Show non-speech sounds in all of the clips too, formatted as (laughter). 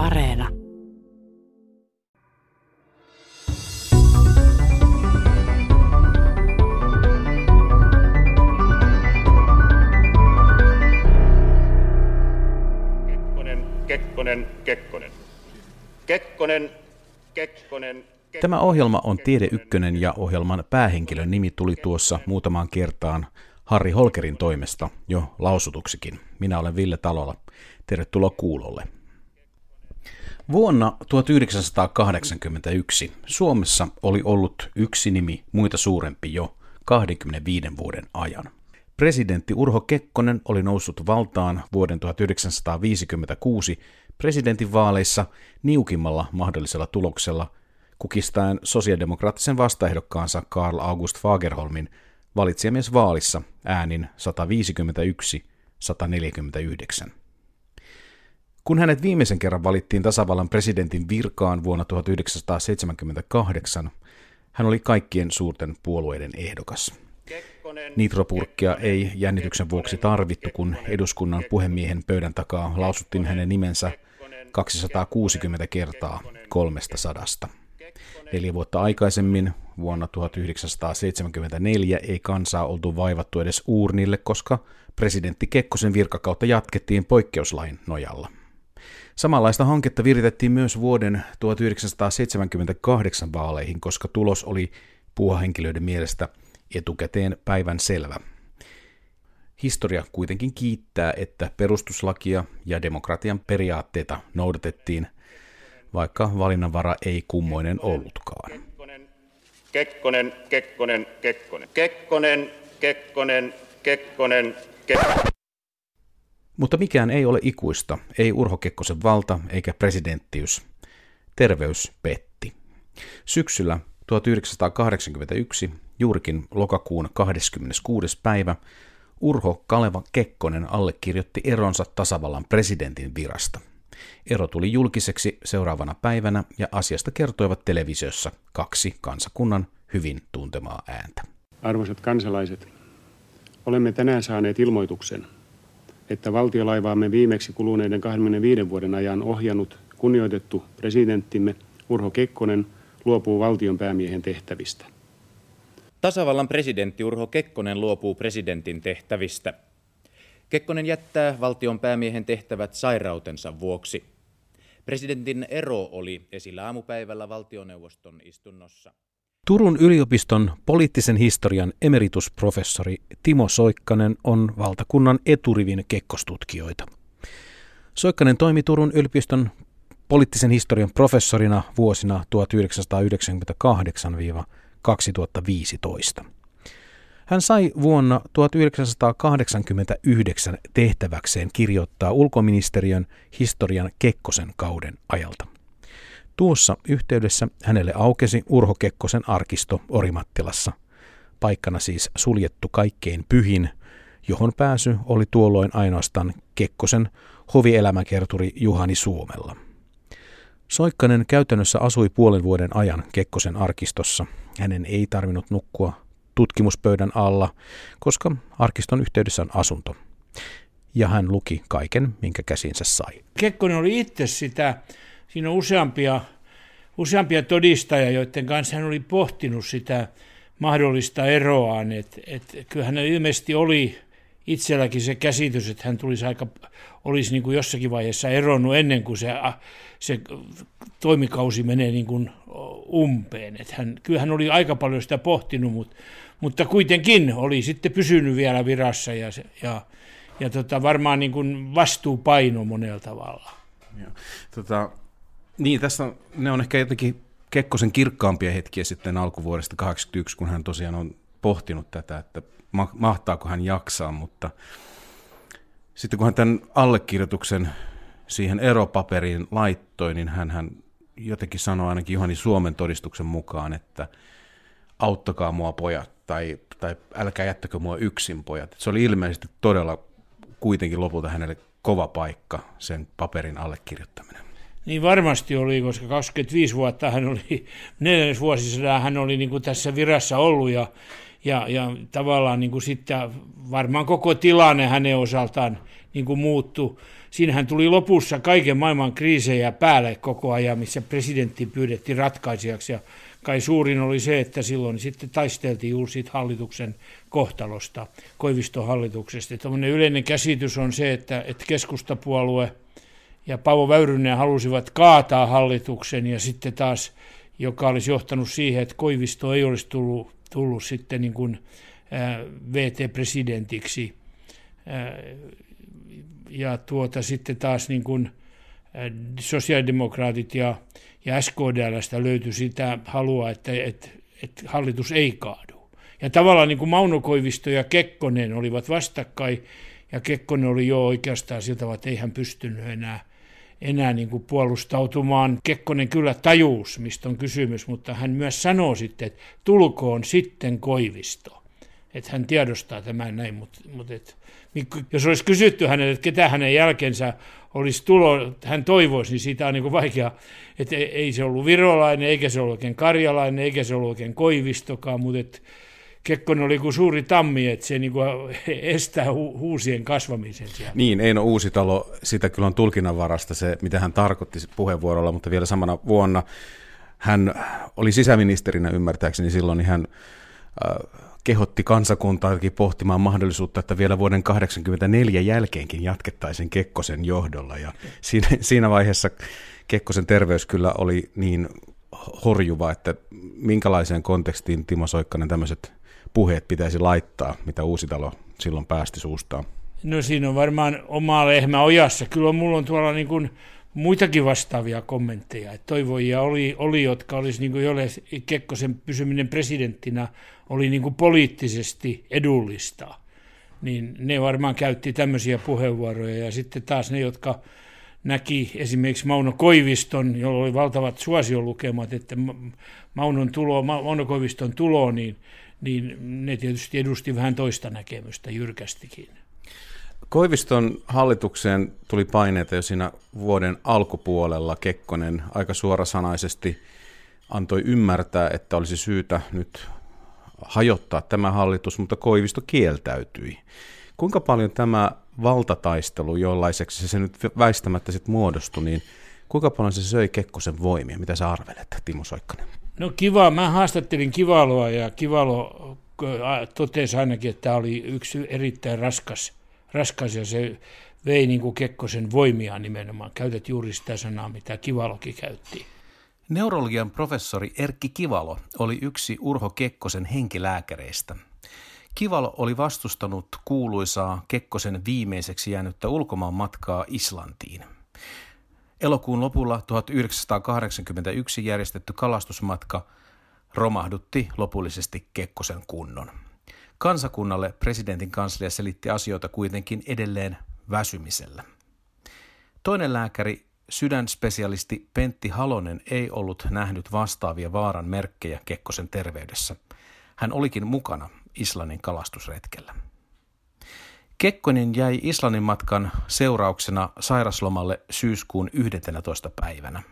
Areena. Kekkonen, Kekkonen, Kekkonen. Kekkonen, Kekkonen, Tämä ohjelma on Tiede Ykkönen ja ohjelman päähenkilön nimi tuli tuossa muutamaan kertaan Harri Holkerin toimesta jo lausutuksikin. Minä olen Ville Talola. Tervetuloa kuulolle. Vuonna 1981 Suomessa oli ollut yksi nimi muita suurempi jo 25 vuoden ajan. Presidentti Urho Kekkonen oli noussut valtaan vuoden 1956 presidentinvaaleissa niukimmalla mahdollisella tuloksella kukistaen sosiaalidemokraattisen vastaehdokkaansa Karl August Fagerholmin valitsijamiesvaalissa äänin 151-149. Kun hänet viimeisen kerran valittiin tasavallan presidentin virkaan vuonna 1978, hän oli kaikkien suurten puolueiden ehdokas. Nitropurkkia ei jännityksen vuoksi tarvittu, kun eduskunnan puhemiehen pöydän takaa lausuttiin hänen nimensä 260 kertaa kolmesta sadasta. Neljä vuotta aikaisemmin, vuonna 1974, ei kansaa oltu vaivattu edes uurnille, koska presidentti Kekkosen virkakautta jatkettiin poikkeuslain nojalla. Samanlaista hanketta viritettiin myös vuoden 1978 vaaleihin, koska tulos oli puuhahenkilöiden mielestä etukäteen päivän selvä. Historia kuitenkin kiittää, että perustuslakia ja demokratian periaatteita noudatettiin, vaikka valinnanvara ei kummoinen ollutkaan. Kekkonen, Kekkonen, Kekkonen. Kekkonen, Kekkonen, Kekkonen, Kekkonen. Mutta mikään ei ole ikuista, ei Urho Kekkosen valta eikä presidenttiys. Terveys petti. Syksyllä 1981, juurikin lokakuun 26. päivä, Urho Kaleva Kekkonen allekirjoitti eronsa tasavallan presidentin virasta. Ero tuli julkiseksi seuraavana päivänä ja asiasta kertoivat televisiossa kaksi kansakunnan hyvin tuntemaa ääntä. Arvoisat kansalaiset, olemme tänään saaneet ilmoituksen, että valtiolaivaamme viimeksi kuluneiden 25 vuoden ajan ohjannut kunnioitettu presidenttimme Urho Kekkonen luopuu valtionpäämiehen tehtävistä. Tasavallan presidentti Urho Kekkonen luopuu presidentin tehtävistä. Kekkonen jättää valtion päämiehen tehtävät sairautensa vuoksi. Presidentin ero oli esillä aamupäivällä valtioneuvoston istunnossa. Turun yliopiston poliittisen historian emeritusprofessori Timo Soikkanen on valtakunnan eturivin kekkostutkijoita. Soikkanen toimi Turun yliopiston poliittisen historian professorina vuosina 1998-2015. Hän sai vuonna 1989 tehtäväkseen kirjoittaa ulkoministeriön historian Kekkosen kauden ajalta. Tuossa yhteydessä hänelle aukesi Urho Kekkosen arkisto Orimattilassa, paikkana siis suljettu kaikkein pyhin, johon pääsy oli tuolloin ainoastaan Kekkosen hovielämäkerturi Juhani Suomella. Soikkanen käytännössä asui puolen vuoden ajan Kekkosen arkistossa. Hänen ei tarvinnut nukkua tutkimuspöydän alla, koska arkiston yhteydessä on asunto. Ja hän luki kaiken, minkä käsinsä sai. Kekkonen oli itse sitä, siinä on useampia, useampia todistajia, joiden kanssa hän oli pohtinut sitä mahdollista eroaan. Et, et, kyllähän hän ilmeisesti oli itselläkin se käsitys, että hän tulisi aika, olisi niin kuin jossakin vaiheessa eronnut ennen kuin se, se toimikausi menee niin kuin umpeen. Että hän, kyllä hän oli aika paljon sitä pohtinut, mutta, mutta kuitenkin oli sitten pysynyt vielä virassa ja, ja, ja tota, varmaan niin kuin vastuupaino monella tavalla. Ja, tota, niin, tässä ne on ehkä jotenkin Kekkosen kirkkaampia hetkiä sitten alkuvuodesta 1981, kun hän tosiaan on pohtinut tätä, että mahtaako hän jaksaa, mutta sitten kun hän tämän allekirjoituksen siihen eropaperiin laittoi, niin hän, hän jotenkin sanoi ainakin Juhani Suomen todistuksen mukaan, että auttakaa mua pojat, tai, tai älkää jättäkö mua yksin pojat. Se oli ilmeisesti todella kuitenkin lopulta hänelle kova paikka sen paperin allekirjoittaminen. Niin varmasti oli, koska 25 vuotta hän oli, neljännes vuosisadan hän oli niin kuin tässä virassa ollut ja, ja, ja tavallaan niin kuin sitten varmaan koko tilanne hänen osaltaan niin kuin muuttu. Siinähän tuli lopussa kaiken maailman kriisejä päälle koko ajan, missä presidentti pyydettiin ratkaisijaksi. Ja kai suurin oli se, että silloin sitten taisteltiin juuri siitä hallituksen kohtalosta, Koiviston hallituksesta. Yleinen käsitys on se, että, että keskustapuolue ja Paavo Väyrynen halusivat kaataa hallituksen ja sitten taas, joka olisi johtanut siihen, että Koivisto ei olisi tullut, tullut sitten niin kuin, VT-presidentiksi. Ja tuota sitten taas niin kuin sosiaalidemokraatit ja, ja SKDLstä löytyi sitä halua, että, että, että hallitus ei kaadu. Ja tavallaan niin kuin Mauno Koivisto ja Kekkonen olivat vastakkain, ja Kekkonen oli jo oikeastaan siltä, että ei hän pystynyt enää, enää niin kuin puolustautumaan. Kekkonen kyllä tajuus, mistä on kysymys, mutta hän myös sanoo sitten, että tulkoon sitten Koivisto että hän tiedostaa tämän näin, mutta, mutta et, jos olisi kysytty hänelle, että ketä hänen jälkensä olisi tulo, hän toivoisi, niin siitä on niin kuin vaikea, että ei se ollut virolainen, eikä se ollut oikein karjalainen, eikä se ollut oikein koivistokaan, mutta että Kekkonen oli kuin suuri tammi, että se niin kuin estää hu- huusien kasvamisen siellä. Niin, Eino Uusitalo, sitä kyllä on tulkinnanvarasta se, mitä hän tarkoitti puheenvuorolla, mutta vielä samana vuonna hän oli sisäministerinä ymmärtääkseni silloin, niin hän äh, kehotti kansakuntaakin pohtimaan mahdollisuutta, että vielä vuoden 1984 jälkeenkin jatkettaisiin Kekkosen johdolla. Ja siinä, siinä vaiheessa Kekkosen terveys kyllä oli niin horjuva, että minkälaiseen kontekstiin Timo Soikkanen tämmöiset puheet pitäisi laittaa, mitä Uusitalo silloin päästi suustaan? No siinä on varmaan oma lehmä ojassa. Kyllä mulla on tuolla niin kuin muitakin vastaavia kommentteja. Että toivojia oli, oli jotka olisi, niin kuin jolle Kekkosen pysyminen presidenttinä oli niin kuin poliittisesti edullista. Niin ne varmaan käytti tämmöisiä puheenvuoroja. Ja sitten taas ne, jotka näki esimerkiksi Mauno Koiviston, jolla oli valtavat suosiolukemat, että Maunon tulo, Mauno Koiviston tulo, niin, niin ne tietysti edusti vähän toista näkemystä jyrkästikin. Koiviston hallitukseen tuli paineita jo siinä vuoden alkupuolella. Kekkonen aika suorasanaisesti antoi ymmärtää, että olisi syytä nyt hajottaa tämä hallitus, mutta Koivisto kieltäytyi. Kuinka paljon tämä valtataistelu, jollaiseksi se nyt väistämättä sitten muodostui, niin kuinka paljon se söi Kekkosen voimia? Mitä sä arvelet, Timo Soikkanen? No kiva, mä haastattelin Kivaloa ja Kivalo totesi ainakin, että tämä oli yksi erittäin raskas, raskas ja se vei niin kuin Kekkosen voimia nimenomaan. Käytät juuri sitä sanaa, mitä Kivalokin käytti. Neurologian professori Erkki Kivalo oli yksi Urho Kekkosen henkilääkäreistä. Kivalo oli vastustanut kuuluisaa Kekkosen viimeiseksi jäänyttä ulkomaan matkaa Islantiin. Elokuun lopulla 1981 järjestetty kalastusmatka romahdutti lopullisesti Kekkosen kunnon. Kansakunnalle presidentin kanslia selitti asioita kuitenkin edelleen väsymisellä. Toinen lääkäri Sydänspesialisti Pentti Halonen ei ollut nähnyt vastaavia vaaran merkkejä Kekkosen terveydessä. Hän olikin mukana Islannin kalastusretkellä. Kekkonen jäi Islannin matkan seurauksena sairaslomalle syyskuun 11. päivänä.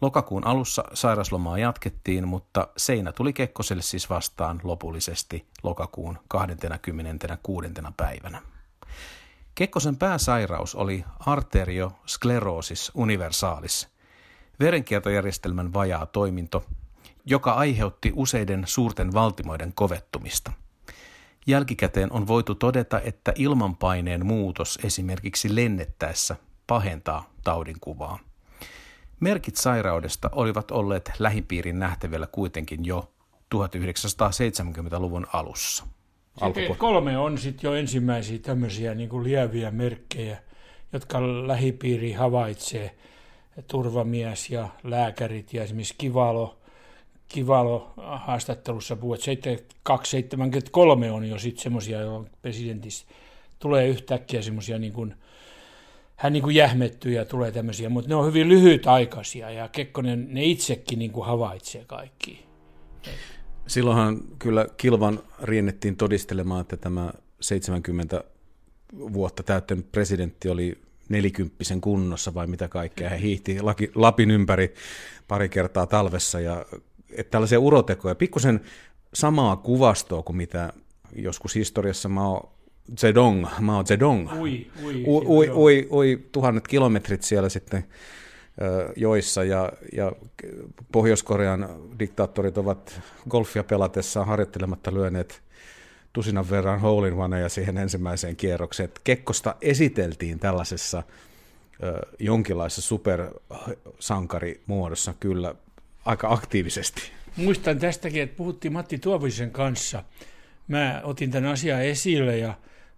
Lokakuun alussa sairaslomaa jatkettiin, mutta seinä tuli Kekkoselle siis vastaan lopullisesti lokakuun 26. päivänä. Kekkosen pääsairaus oli arterioskleroosis universalis, verenkiertojärjestelmän vajaa toiminto, joka aiheutti useiden suurten valtimoiden kovettumista. Jälkikäteen on voitu todeta, että ilmanpaineen muutos esimerkiksi lennettäessä pahentaa taudin kuvaa. Merkit sairaudesta olivat olleet lähipiirin nähtävillä kuitenkin jo 1970-luvun alussa alkupuolella. Kolme on sitten jo ensimmäisiä tämmöisiä niin kuin lieviä merkkejä, jotka lähipiiri havaitsee, turvamies ja lääkärit ja esimerkiksi Kivalo, Kivalo haastattelussa puhuu, että 273 on jo sitten semmoisia, joilla presidentissä tulee yhtäkkiä semmoisia niin kuin, hän niin kuin jähmettyy ja tulee tämmöisiä, mutta ne on hyvin lyhytaikaisia ja Kekkonen ne itsekin niin kuin havaitsee kaikki. Silloinhan kyllä kilvan riennettiin todistelemaan, että tämä 70 vuotta täyttänyt presidentti oli nelikymppisen kunnossa vai mitä kaikkea. Hän hiihti Lapin ympäri pari kertaa talvessa ja että tällaisia urotekoja, pikkusen samaa kuvastoa kuin mitä joskus historiassa mä oon Zedong, Mao Zedong, Ui, ui, ui, ui, ui, ui tuhannet kilometrit siellä sitten joissa ja, ja Pohjois-Korean diktaattorit ovat golfia pelatessaan harjoittelematta lyöneet tusinan verran hole in oneja siihen ensimmäiseen kierrokseen. Et Kekkosta esiteltiin tällaisessa jonkinlaisessa supersankarimuodossa kyllä aika aktiivisesti. Muistan tästäkin, että puhuttiin Matti Tuovisen kanssa. Mä otin tämän asian esille ja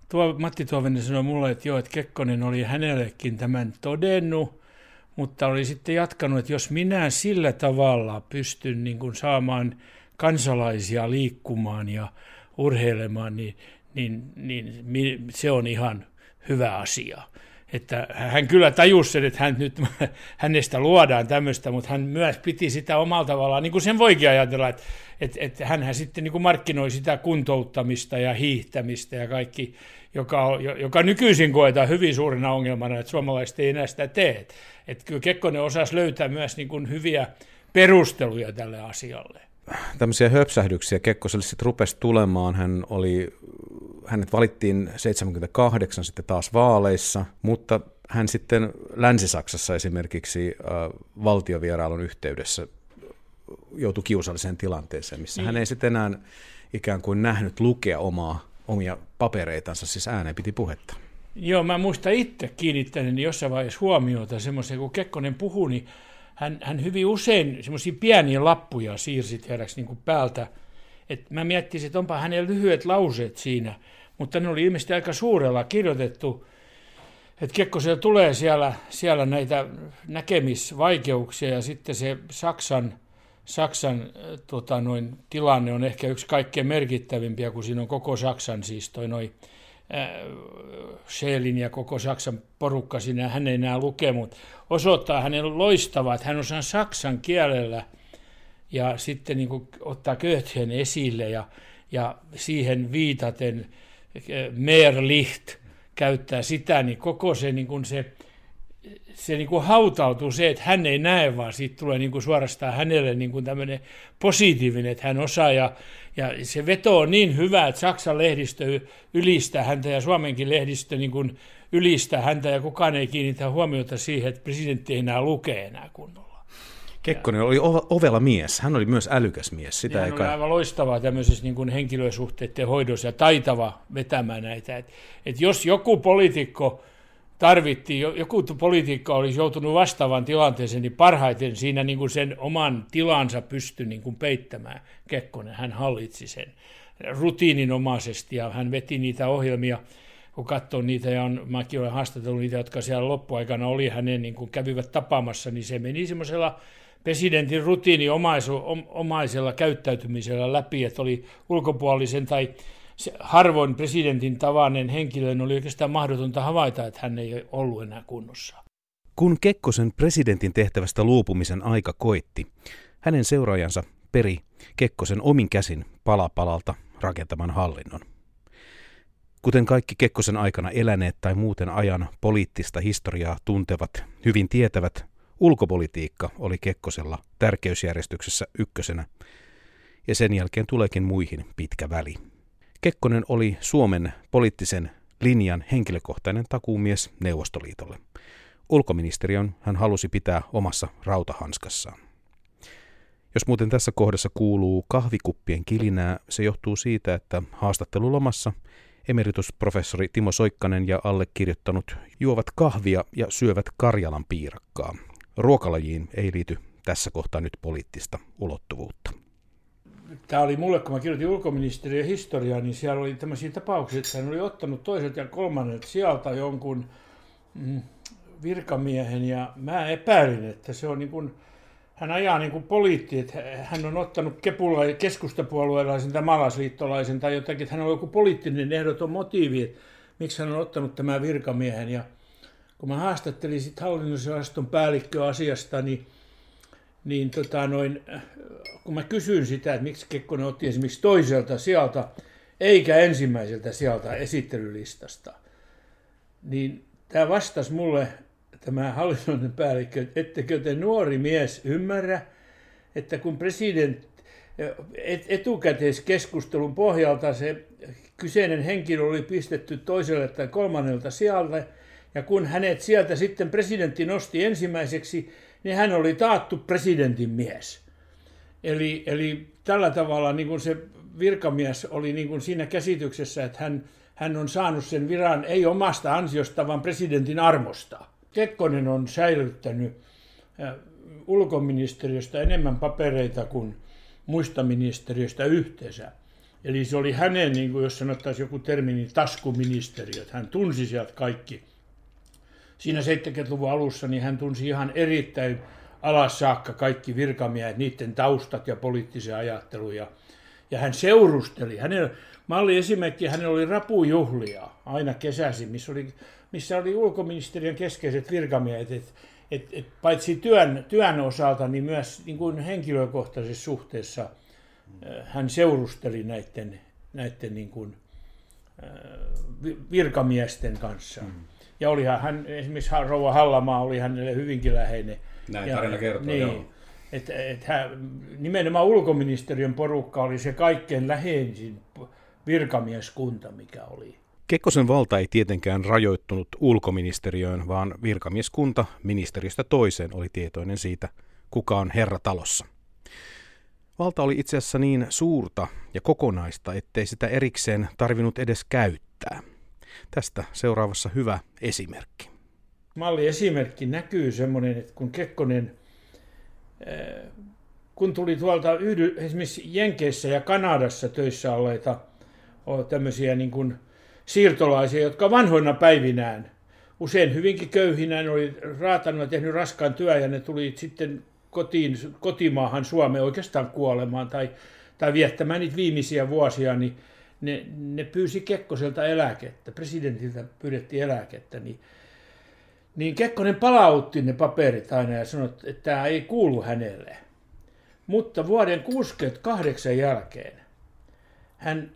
tuo, Matti Tuovinen sanoi mulle, että joo, että Kekkonen oli hänellekin tämän todennut, mutta oli sitten jatkanut, että jos minä sillä tavalla pystyn niin kuin saamaan kansalaisia liikkumaan ja urheilemaan, niin, niin, niin se on ihan hyvä asia. Että hän kyllä tajusi sen, että hän nyt, (laughs) hänestä luodaan tämmöistä, mutta hän myös piti sitä omalla tavallaan, niin kuin sen voikin ajatella, että, että, että hänhän sitten niin kuin markkinoi sitä kuntouttamista ja hiihtämistä ja kaikki, joka, joka nykyisin koetaan hyvin suurena ongelmana, että suomalaiset ei enää sitä tee. Että kyllä Kekkonen osasi löytää myös niin kuin hyviä perusteluja tälle asialle. tämmöisiä höpsähdyksiä Kekkoselle sitten rupesi tulemaan. Hän oli, hänet valittiin 78 sitten taas vaaleissa, mutta hän sitten Länsi-Saksassa esimerkiksi äh, valtiovierailun yhteydessä joutui kiusalliseen tilanteeseen, missä niin. hän ei sitten enää ikään kuin nähnyt lukea omaa, omia papereitansa, siis ääneen piti puhetta. Joo, mä muistan itse kiinnittäneeni jossain vaiheessa huomiota semmoiseen, kun Kekkonen puhui, niin hän, hän hyvin usein semmoisia pieniä lappuja siirsi tiedäks niin kuin päältä. Et mä miettisin, että onpa hänellä lyhyet lauseet siinä, mutta ne oli ilmeisesti aika suurella kirjoitettu. Että Kekkosella tulee siellä, siellä näitä näkemisvaikeuksia ja sitten se Saksan, Saksan äh, tota, noin, tilanne on ehkä yksi kaikkein merkittävimpiä, kun siinä on koko Saksan siis toi noin Scheelin ja koko Saksan porukka siinä, hän ei enää luke, mutta osoittaa hänen loistavaa, että hän osaa saksan kielellä ja sitten niin kuin ottaa Goethen esille ja, ja siihen viitaten Meerlicht käyttää sitä, niin koko se, niin kuin se, se niin kuin hautautuu se, että hän ei näe, vaan siitä tulee niin kuin suorastaan hänelle niin kuin tämmöinen positiivinen, että hän osaa ja, ja se veto on niin hyvä, että Saksan lehdistö ylistää häntä ja Suomenkin lehdistö niin kuin ylistää häntä ja kukaan ei kiinnitä huomiota siihen, että presidentti ei enää lukee enää kunnolla. Kekkonen oli ove- ovela mies, hän oli myös älykäs mies. Sitä Hän ei oli kai... aivan loistavaa tämmöisessä niin kuin henkilösuhteiden hoidossa ja taitava vetämään näitä. Et, et jos joku poliitikko tarvittiin, jo- joku poliitikko olisi joutunut vastaavan tilanteeseen, niin parhaiten siinä niin kuin sen oman tilansa pystyi niin kuin peittämään Kekkonen. Hän hallitsi sen rutiininomaisesti ja hän veti niitä ohjelmia, kun katsoo niitä, ja on, mäkin olen haastatellut niitä, jotka siellä loppuaikana oli hänen, niin kuin kävivät tapaamassa, niin se meni semmoisella presidentin rutiiniomaisella käyttäytymisellä läpi, että oli ulkopuolisen tai se harvoin presidentin tavainen henkilö, niin oli oikeastaan mahdotonta havaita, että hän ei ollut enää kunnossa. Kun Kekkosen presidentin tehtävästä luopumisen aika koitti, hänen seuraajansa peri Kekkosen omin käsin pala palalta rakentaman hallinnon. Kuten kaikki Kekkosen aikana eläneet tai muuten ajan poliittista historiaa tuntevat hyvin tietävät, ulkopolitiikka oli Kekkosella tärkeysjärjestyksessä ykkösenä, ja sen jälkeen tuleekin muihin pitkä väli. Kekkonen oli Suomen poliittisen linjan henkilökohtainen takuumies Neuvostoliitolle. Ulkoministeriön hän halusi pitää omassa rautahanskassaan. Jos muuten tässä kohdassa kuuluu kahvikuppien kilinää, se johtuu siitä, että haastattelulomassa emeritusprofessori Timo Soikkanen ja allekirjoittanut juovat kahvia ja syövät Karjalan piirakkaa. Ruokalajiin ei liity tässä kohtaa nyt poliittista ulottuvuutta. Tämä oli mulle, kun mä kirjoitin ulkoministeriön historiaa, niin siellä oli tämmöisiä tapauksia, että hän oli ottanut toiset ja kolmannet sieltä jonkun mm, virkamiehen, ja mä epäilin, että se on niin kuin, hän ajaa niin kuin poliitti, että hän on ottanut kepula, keskustapuolueelaisen tai maalaisliittolaisen tai jotakin, että hän on joku poliittinen ehdoton motiivi, että miksi hän on ottanut tämän virkamiehen. Ja kun mä haastattelin sitten hallinnososaston päällikköä asiasta, niin, niin tota noin, kun mä kysyin sitä, että miksi Kekkonen otti esimerkiksi toiselta sieltä, eikä ensimmäiseltä sieltä esittelylistasta, niin tämä vastasi mulle tämä hallinnollinen päällikkö, ettekö te nuori mies ymmärrä, että kun president, etukäteiskeskustelun pohjalta se kyseinen henkilö oli pistetty toiselle tai kolmannelta sijalle, ja kun hänet sieltä sitten presidentti nosti ensimmäiseksi, niin hän oli taattu presidentin mies. Eli, eli tällä tavalla niin kuin se virkamies oli niin kuin siinä käsityksessä, että hän, hän on saanut sen viran ei omasta ansiosta, vaan presidentin armosta. Kekkonen on säilyttänyt ulkoministeriöstä enemmän papereita kuin muista ministeriöistä yhteensä. Eli se oli hänen, niin kuin jos sanottaisiin joku termi, niin taskuministeriöt. Hän tunsi sieltä kaikki. Siinä 70-luvun alussa niin hän tunsi ihan erittäin alas saakka kaikki virkamiehet, niiden taustat ja poliittisen ajattelun. Ja, hän seurusteli. Hänen, malli esimerkki, hänellä oli rapujuhlia aina kesäisin, missä oli, missä oli ulkoministeriön keskeiset virkamiehet. Et, et, et paitsi työn, työn osalta, niin myös niin kuin henkilökohtaisessa suhteessa – hän seurusteli näiden, näiden niin kuin, virkamiesten kanssa. Mm. Ja olihan hän, esimerkiksi Rouva Hallamaa oli hänelle hyvinkin läheinen. Näin ja, tarina kertoo, niin, joo. Et, et hän, nimenomaan ulkoministeriön porukka oli se kaikkein läheisin virkamieskunta, mikä oli. Kekkosen valta ei tietenkään rajoittunut ulkoministeriöön, vaan virkamieskunta ministeriöstä toiseen oli tietoinen siitä, kuka on herra talossa. Valta oli itse asiassa niin suurta ja kokonaista, ettei sitä erikseen tarvinnut edes käyttää. Tästä seuraavassa hyvä esimerkki. Malli esimerkki näkyy semmoinen, että kun Kekkonen, eh, kun tuli tuolta esimerkiksi Jenkeissä ja Kanadassa töissä olleita tämmöisiä niin kuin siirtolaisia, jotka vanhoina päivinään, usein hyvinkin köyhinään, oli raatanut ja tehnyt raskaan työn ja ne tuli sitten kotiin, kotimaahan Suomeen oikeastaan kuolemaan tai, tai viettämään niitä viimeisiä vuosia, niin ne, ne pyysi Kekkoselta eläkettä, presidentiltä pyydettiin eläkettä, niin, niin Kekkonen palautti ne paperit aina ja sanoi, että tämä ei kuulu hänelle. Mutta vuoden 68 jälkeen hän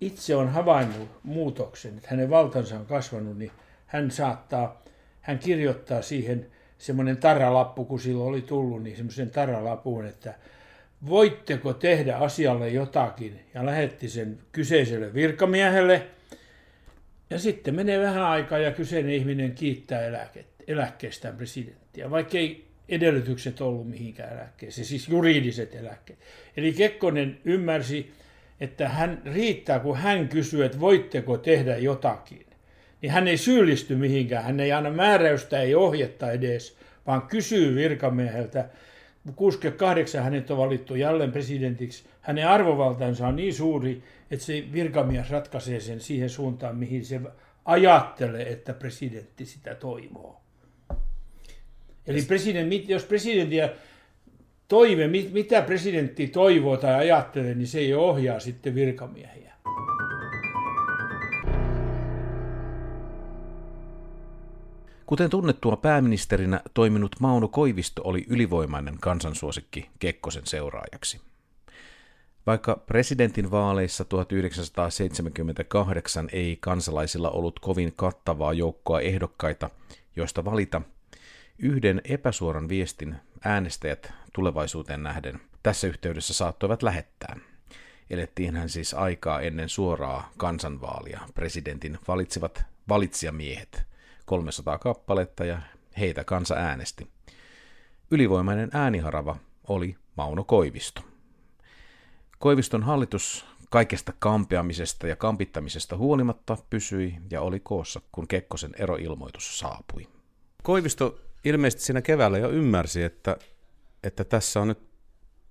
itse on havainnut muutoksen, että hänen valtansa on kasvanut, niin hän saattaa, hän kirjoittaa siihen semmoinen tarralappu, kun silloin oli tullut, niin semmoisen tarralapuun, että voitteko tehdä asialle jotakin, ja lähetti sen kyseiselle virkamiehelle, ja sitten menee vähän aikaa, ja kyseinen ihminen kiittää eläkkeestään presidenttiä, vaikka ei edellytykset ollut mihinkään eläkkeeseen, siis juridiset eläkkeet. Eli Kekkonen ymmärsi, että hän riittää, kun hän kysyy, että voitteko tehdä jotakin niin hän ei syyllisty mihinkään. Hän ei anna määräystä, ei ohjetta edes, vaan kysyy virkamieheltä. 68 hänet on valittu jälleen presidentiksi. Hänen arvovaltansa on niin suuri, että se virkamies ratkaisee sen siihen suuntaan, mihin se ajattelee, että presidentti sitä toivoo. Eli president, jos presidenttiä toive, mitä presidentti toivoo tai ajattelee, niin se ei ohjaa sitten virkamiehiä. Kuten tunnettua pääministerinä toiminut Mauno Koivisto oli ylivoimainen kansansuosikki Kekkosen seuraajaksi. Vaikka presidentin vaaleissa 1978 ei kansalaisilla ollut kovin kattavaa joukkoa ehdokkaita, joista valita, yhden epäsuoran viestin äänestäjät tulevaisuuteen nähden tässä yhteydessä saattoivat lähettää. Elettiinhän siis aikaa ennen suoraa kansanvaalia. Presidentin valitsivat valitsijamiehet – 300 kappaletta ja heitä kansa äänesti. Ylivoimainen ääniharava oli Mauno Koivisto. Koiviston hallitus kaikesta kampeamisesta ja kampittamisesta huolimatta pysyi ja oli koossa, kun Kekkosen eroilmoitus saapui. Koivisto ilmeisesti siinä keväällä jo ymmärsi, että, että tässä on nyt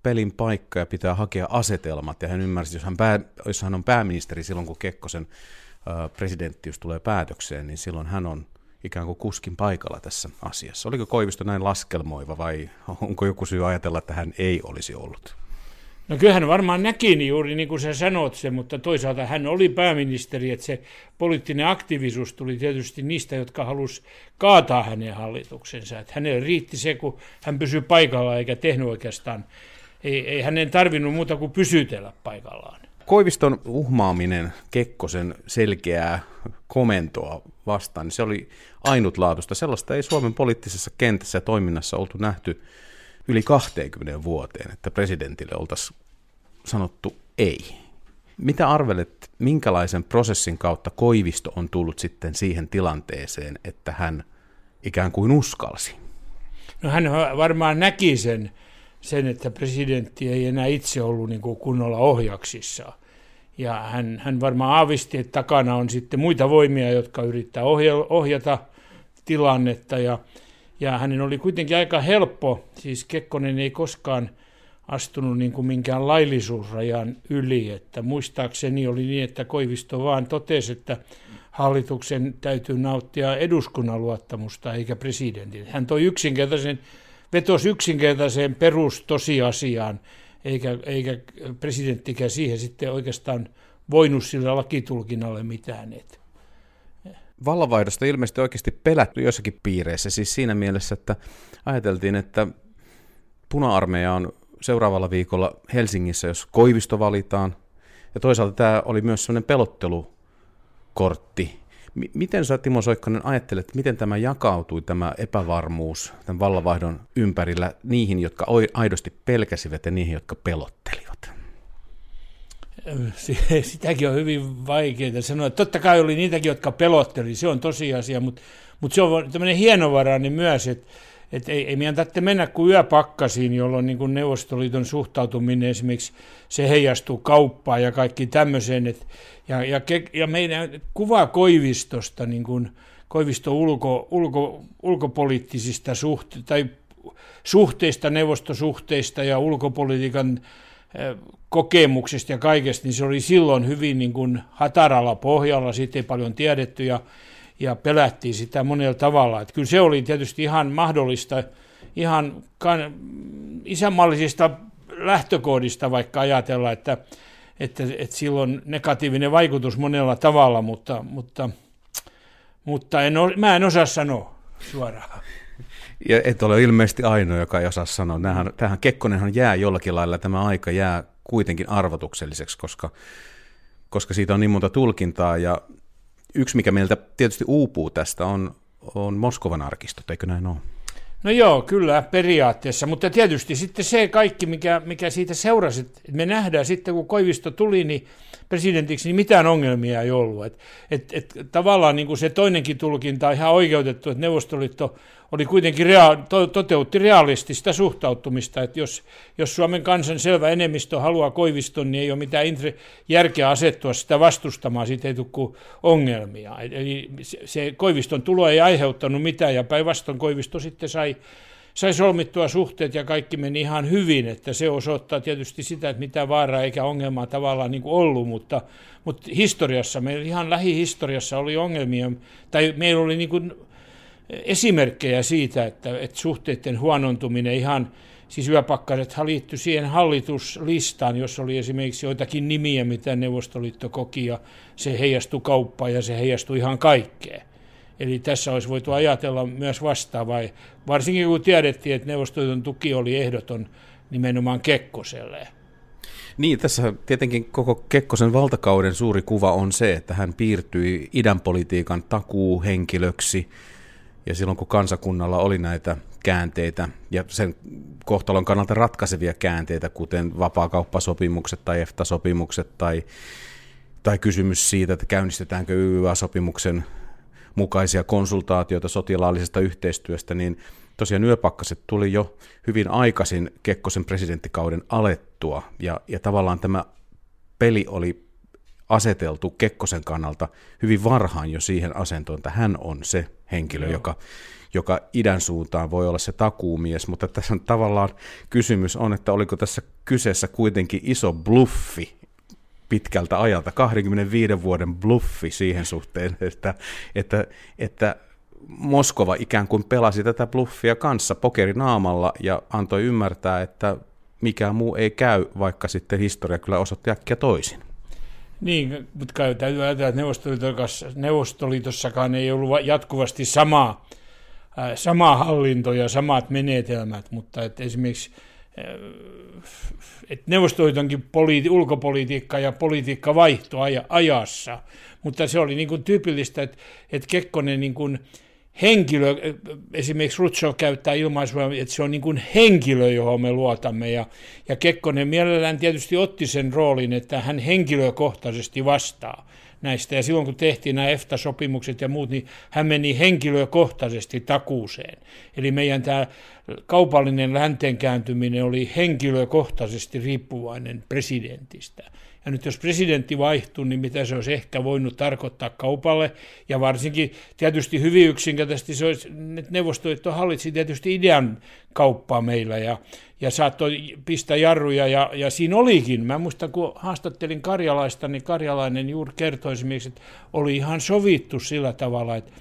pelin paikka ja pitää hakea asetelmat. Ja hän ymmärsi, jos hän, pää, jos hän on pääministeri silloin, kun Kekkosen presidenttius tulee päätökseen, niin silloin hän on ikään kuin kuskin paikalla tässä asiassa. Oliko Koivisto näin laskelmoiva vai onko joku syy ajatella, että hän ei olisi ollut? No kyllähän varmaan näki niin juuri niin kuin sä sanot se, mutta toisaalta hän oli pääministeri, että se poliittinen aktiivisuus tuli tietysti niistä, jotka halusi kaataa hänen hallituksensa. Että hänelle riitti se, kun hän pysyi paikalla eikä tehnyt oikeastaan, ei, ei hänen tarvinnut muuta kuin pysytellä paikallaan. Koiviston uhmaaminen Kekkosen selkeää komentoa vastaan, niin se oli ainutlaatuista. Sellaista ei Suomen poliittisessa kentässä ja toiminnassa oltu nähty yli 20 vuoteen, että presidentille oltaisiin sanottu ei. Mitä arvelet, minkälaisen prosessin kautta Koivisto on tullut sitten siihen tilanteeseen, että hän ikään kuin uskalsi? No hän varmaan näki sen, sen että presidentti ei enää itse ollut niin kuin kunnolla ohjaksissa. Ja hän, hän varmaan aavisti, että takana on sitten muita voimia, jotka yrittää ohjata tilannetta. Ja, ja hänen oli kuitenkin aika helppo, siis Kekkonen ei koskaan – astunut niin kuin minkään laillisuusrajan yli. Että muistaakseni oli niin, että Koivisto vaan totesi, että hallituksen täytyy nauttia eduskunnan luottamusta eikä presidentin. Hän toi yksinkertaisen, vetosi yksinkertaiseen perustosiasiaan, eikä, eikä presidenttikään siihen sitten oikeastaan voinut sillä lakitulkinnalle mitään. Että Vallanvaihdosta ilmeisesti oikeasti pelätty jossakin piireissä, siis siinä mielessä, että ajateltiin, että puna-armeija on seuraavalla viikolla Helsingissä, jos Koivisto valitaan. Ja toisaalta tämä oli myös sellainen pelottelukortti. M- miten sä Timo Soikkonen ajattelet, miten tämä jakautui, tämä epävarmuus tämän vallavaihdon ympärillä niihin, jotka aidosti pelkäsivät ja niihin, jotka pelottelivat? (laughs) Sitäkin on hyvin vaikeaa sanoa. Totta kai oli niitäkin, jotka pelotteli, se on tosiasia, mutta, mutta se on tämmöinen hienovarainen myös, että että ei, ei meidän tarvitse mennä kuin yöpakkasiin, jolloin niin kuin Neuvostoliiton suhtautuminen esimerkiksi se heijastuu kauppaan ja kaikki tämmöiseen. Et, ja, ja, ja meidän kuva Koivistosta, niin kuin Koivisto ulko, ulko, ulkopoliittisista suhteista, tai suhteista, neuvostosuhteista ja ulkopolitiikan kokemuksista ja kaikesta, niin se oli silloin hyvin niin kuin hataralla pohjalla, siitä ei paljon tiedetty ja ja pelättiin sitä monella tavalla. Että kyllä se oli tietysti ihan mahdollista, ihan kan, isänmaallisista lähtökohdista vaikka ajatella, että, että, että silloin negatiivinen vaikutus monella tavalla, mutta, mutta, mutta en, mä en osaa sanoa suoraan. (laughs) Ja et ole ilmeisesti ainoa, joka ei osaa sanoa. Nämähän, tähän Kekkonenhan jää jollakin lailla, tämä aika jää kuitenkin arvotukselliseksi, koska, koska siitä on niin monta tulkintaa ja yksi, mikä meiltä tietysti uupuu tästä, on, on Moskovan arkistot, eikö näin ole? No joo, kyllä periaatteessa, mutta tietysti sitten se kaikki, mikä, mikä siitä seurasi, että me nähdään sitten, kun Koivisto tuli niin presidentiksi, niin mitään ongelmia ei ollut. Et, et, et, tavallaan niin kuin se toinenkin tulkinta on ihan oikeutettu, että Neuvostoliitto oli kuitenkin rea- to- toteutti realistista suhtautumista, että jos, jos Suomen kansan selvä enemmistö haluaa Koiviston, niin ei ole mitään intre- järkeä asettua sitä vastustamaan, siitä ei tule ongelmia. Eli se, Koiviston tulo ei aiheuttanut mitään, ja päinvastoin Koivisto sitten sai sai solmittua suhteet ja kaikki meni ihan hyvin, että se osoittaa tietysti sitä, että mitä vaaraa eikä ongelmaa tavallaan niin kuin ollut, mutta, mutta historiassa, meillä ihan lähihistoriassa oli ongelmia, tai meillä oli niin kuin esimerkkejä siitä, että, että suhteiden huonontuminen ihan, siis yöpakkaset liittyi siihen hallituslistaan, jossa oli esimerkiksi joitakin nimiä, mitä Neuvostoliitto koki, ja se heijastui kauppaan ja se heijastui ihan kaikkeen. Eli tässä olisi voitu ajatella myös vastaavaa, varsinkin kun tiedettiin, että Neuvostoliiton tuki oli ehdoton nimenomaan Kekkoselle. Niin, tässä tietenkin koko Kekkosen valtakauden suuri kuva on se, että hän piirtyi idän politiikan takuuhenkilöksi, ja silloin kun kansakunnalla oli näitä käänteitä ja sen kohtalon kannalta ratkaisevia käänteitä, kuten vapaakauppasopimukset tai EFTA-sopimukset tai, tai kysymys siitä, että käynnistetäänkö YYA-sopimuksen mukaisia konsultaatioita sotilaallisesta yhteistyöstä, niin tosiaan yöpakkaset tuli jo hyvin aikaisin Kekkosen presidenttikauden alettua, ja, ja tavallaan tämä peli oli aseteltu Kekkosen kannalta hyvin varhain jo siihen asentoon, että hän on se henkilö, joka, joka idän suuntaan voi olla se takuumies, mutta tässä on tavallaan kysymys on, että oliko tässä kyseessä kuitenkin iso bluffi pitkältä ajalta, 25 vuoden bluffi siihen suhteen, (laughs) että, että, että Moskova ikään kuin pelasi tätä bluffia kanssa pokerinaamalla ja antoi ymmärtää, että mikään muu ei käy, vaikka sitten historia kyllä osoitti äkkiä toisin. Niin, mutta täytyy ajatella, että Neuvostoliitossakaan ei ollut jatkuvasti sama, äh, sama hallinto ja samat menetelmät, mutta että esimerkiksi äh, että Neuvostoliitonkin politi- ulkopolitiikka ja politiikka vaihtoi aj- ajassa, mutta se oli niin kuin tyypillistä, että, että Kekkonen niin kuin henkilö, esimerkiksi Rutschel käyttää ilmaisua, että se on niin kuin henkilö, johon me luotamme. Ja, ja Kekkonen mielellään tietysti otti sen roolin, että hän henkilökohtaisesti vastaa näistä. Ja silloin kun tehtiin nämä EFTA-sopimukset ja muut, niin hän meni henkilökohtaisesti takuuseen. Eli meidän tämä kaupallinen länteen kääntyminen oli henkilökohtaisesti riippuvainen presidentistä. Ja nyt jos presidentti vaihtuu, niin mitä se olisi ehkä voinut tarkoittaa kaupalle, ja varsinkin tietysti hyvin yksinkertaisesti se olisi, Neuvostoliitto hallitsi tietysti idean kauppaa meillä, ja, ja saattoi pistää jarruja, ja, ja siinä olikin. Mä muistan, kun haastattelin karjalaista, niin karjalainen juuri kertoi esimerkiksi, että oli ihan sovittu sillä tavalla, että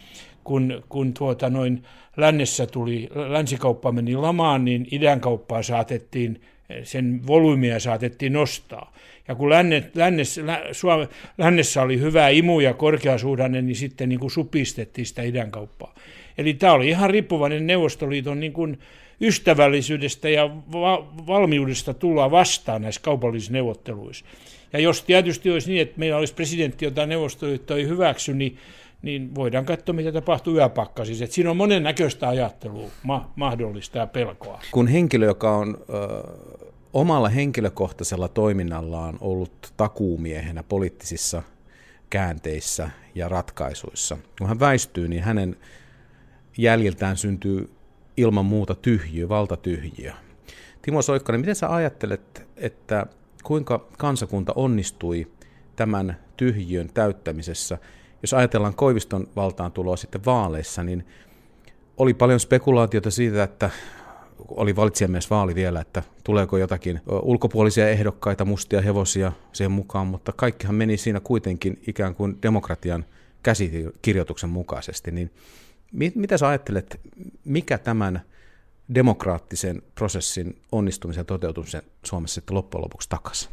kun, kun tuota noin lännessä tuli, länsikauppa meni lamaan, niin idän kauppaa saatettiin, sen volyymia saatettiin nostaa. Ja kun länne, lännessä, lä, Suome, lännessä oli hyvä imu ja korkeasuhdanne, niin sitten niin kuin supistettiin sitä idän kauppaa. Eli tämä oli ihan riippuvainen Neuvostoliiton niin kuin ystävällisyydestä ja va- valmiudesta tulla vastaan näissä kaupallisissa neuvotteluissa. Ja jos tietysti olisi niin, että meillä olisi presidentti, jota Neuvostoliitto ei hyväksy, niin niin voidaan katsoa, mitä tapahtuu yöpakkasissa. Siinä on monen näköistä ajattelua ma- mahdollista ja pelkoa. Kun henkilö, joka on ö, omalla henkilökohtaisella toiminnallaan ollut takuumiehenä poliittisissa käänteissä ja ratkaisuissa, kun hän väistyy, niin hänen jäljiltään syntyy ilman muuta tyhjiö, valtatyhjiö. Timo Soikkanen, miten sä ajattelet, että kuinka kansakunta onnistui tämän tyhjiön täyttämisessä – jos ajatellaan Koiviston valtaan tuloa sitten vaaleissa, niin oli paljon spekulaatiota siitä, että oli valitsijamies vaali vielä, että tuleeko jotakin ulkopuolisia ehdokkaita, mustia hevosia siihen mukaan, mutta kaikkihan meni siinä kuitenkin ikään kuin demokratian käsikirjoituksen mukaisesti. Niin mitä sä ajattelet, mikä tämän demokraattisen prosessin onnistumisen ja toteutumisen Suomessa sitten loppujen lopuksi takaisin?